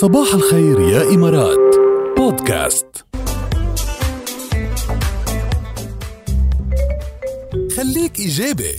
صباح الخير يا إمارات. بودكاست. خليك إيجابي.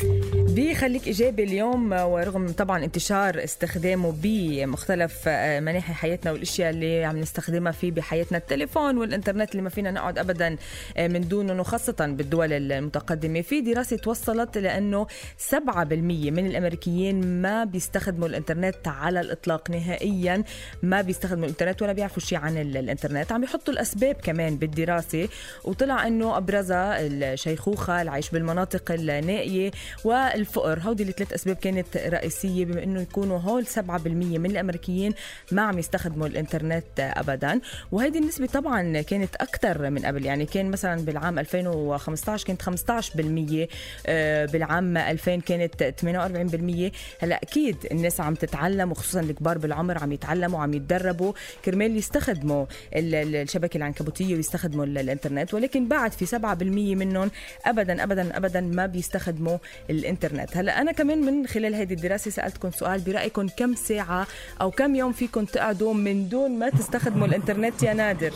بخليك إيجابي اليوم ورغم طبعا انتشار استخدامه بمختلف آه، مناحي حياتنا والأشياء اللي عم نستخدمها فيه بحياتنا التليفون والإنترنت اللي ما فينا نقعد ابدا آه، من دونه وخاصة بالدول المتقدمة. في دراسة توصلت لأنه 7% من الأمريكيين ما بيستخدموا الإنترنت على الإطلاق نهائيا ما بيستخدموا الإنترنت ولا بيعرفوا شيء عن الإنترنت. عم يحطوا الأسباب كمان بالدراسة وطلع إنه أبرزها الشيخوخة العيش بالمناطق النائية وال الفقر. هودي الثلاث أسباب كانت رئيسية بما إنه يكونوا هول 7% من الأمريكيين ما عم يستخدموا الإنترنت ابدا. وهيدي النسبة طبعا كانت أكثر من قبل. يعني كان مثلا بالعام 2015 كانت 15% آه، بالعام 2000 كانت 48% هلأ أكيد الناس عم تتعلم وخصوصا الكبار بالعمر عم يتعلموا عم يتدربوا. كرمال يستخدموا الشبكة العنكبوتية ويستخدموا الإنترنت. ولكن بعد في 7% منهم ابدا ابدا ابدا ما بيستخدموا الإنترنت. الإنترنت. هلا أنا كمان من خلال هذه الدراسة سألتكم سؤال برأيكم كم ساعة أو كم يوم فيكم تقعدوا من دون ما تستخدموا الإنترنت يا نادر؟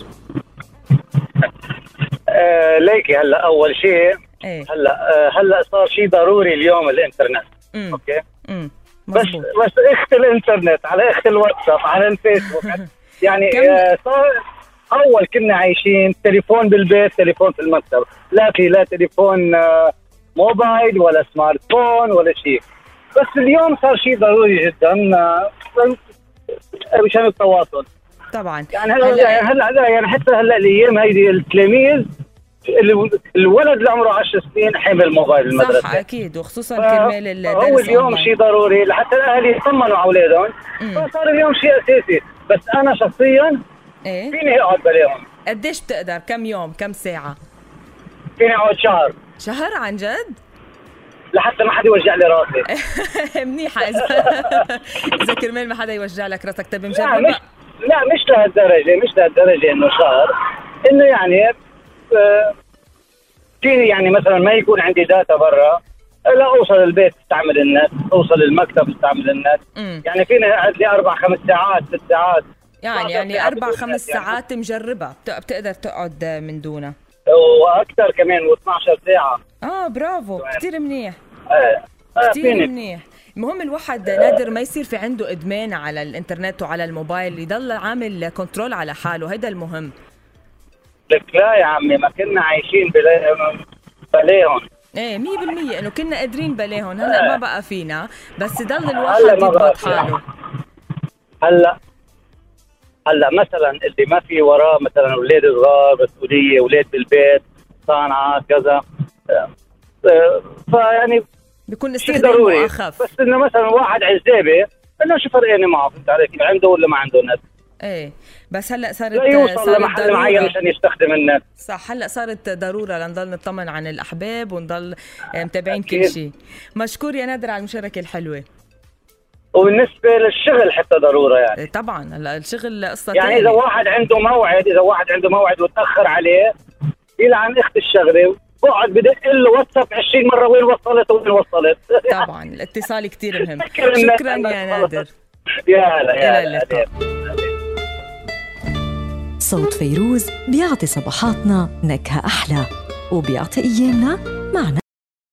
آه ليكي هلا أول شيء إيه؟ هلا آه هلا صار شيء ضروري اليوم الإنترنت. مم. okay؟ بس بس اخت الإنترنت على اخت الواتساب على الفيسبوك. يعني آه صار أول كنا عايشين تليفون بالبيت تليفون في المكتب. لا في لا تليفون آه موبايل ولا smart phone ولا شيء. بس اليوم صار شيء ضروري جدا آه، مشان التواصل. طبعا. يعني هلا يعني هلا هلا يعني حتى هلا الأيام هيدي التلاميذ ال- الولد اللي عمره 10 سنين حامل موبايل صح المدرسة. أكيد وخصوصا كرمال الدرس هو اليوم. شيء ضروري لحتى الأهل يطمنوا على اولادهم. فصار اليوم شيء أساسي. بس أنا شخصيا إيه؟ فيني أقعد بلاهم قديش بتقدر؟ كم يوم؟ كم ساعة؟ فيني أقعد شهر. شهر عن جد؟ لحتى ما حدا يوجع لي راسي. منيحة. إذا إذا كرمال ما حدا يوجع لك راسك. طيب لا مش لا مش لهالدرجة مش لهالدرجة إنه شهر. إنه يعني آه، فيني يعني مثلا ما يكون عندي data برا لا أوصل البيت استعمل النت أوصل المكتب استعمل النت. يعني فيني أقعد لي أربع خمس ساعات ست ساعات. يعني يعني أربع خمس. ساعات. مجربة. بت- بتقدر تقعد من دونها وأكثر كمان و12 ساعة. آه برافو. كثير منيح. إيه آه، كثير فيني؟ منيح. المهم الواحد نادر ما يصير في عنده إدمان على الإنترنت وعلى الموبايل يضل عامل كنترول على حاله. هيدا المهم. لك لا يا عمي ما كنا عايشين بلا- بلاهم. إيه 100% إنه كنا قادرين بلاهم. هلأ ما بقى فينا. بس ضل الواحد يضبط. حاله. هلأ هلا مثلا اللي ما في وراه مثلا أولاد صغار مسؤولية أولاد بالبيت صانعه كذا. آه، آه، فيعني بيكون ضروري. أخف. بس إنه مثلا واحد عزابة إنه شو فرقاني معه؟ فهمت علي؟ كيف عنده ولا ما عنده نت؟ إيه. بس هلأ صارت لا يوصل صارت لمحل معين مشان يستخدم النت. صح. هلأ صارت ضرورة لنضل نطمن عن الأحباب ونضل آه، متابعين كل. شيء مشكور يا نادر على المشاركة الحلوة. وبالنسبة للشغل حتى ضرورة يعني. إيه طبعا. هلا الشغل قصه يعني. إذا واحد عنده موعد إذا واحد عنده موعد وتأخر عليه يلعن إخت الشغلة بقعد بدق له واتساب 20 مرة وين وصلت؟ وين وصلت؟ طبعا. الاتصال كتير مهم. شكرا يا. نادر. يا هلا يا هلا. صوت فيروز بيعطي صباحاتنا نكهة أحلى وبيعطي أيامنا معنى.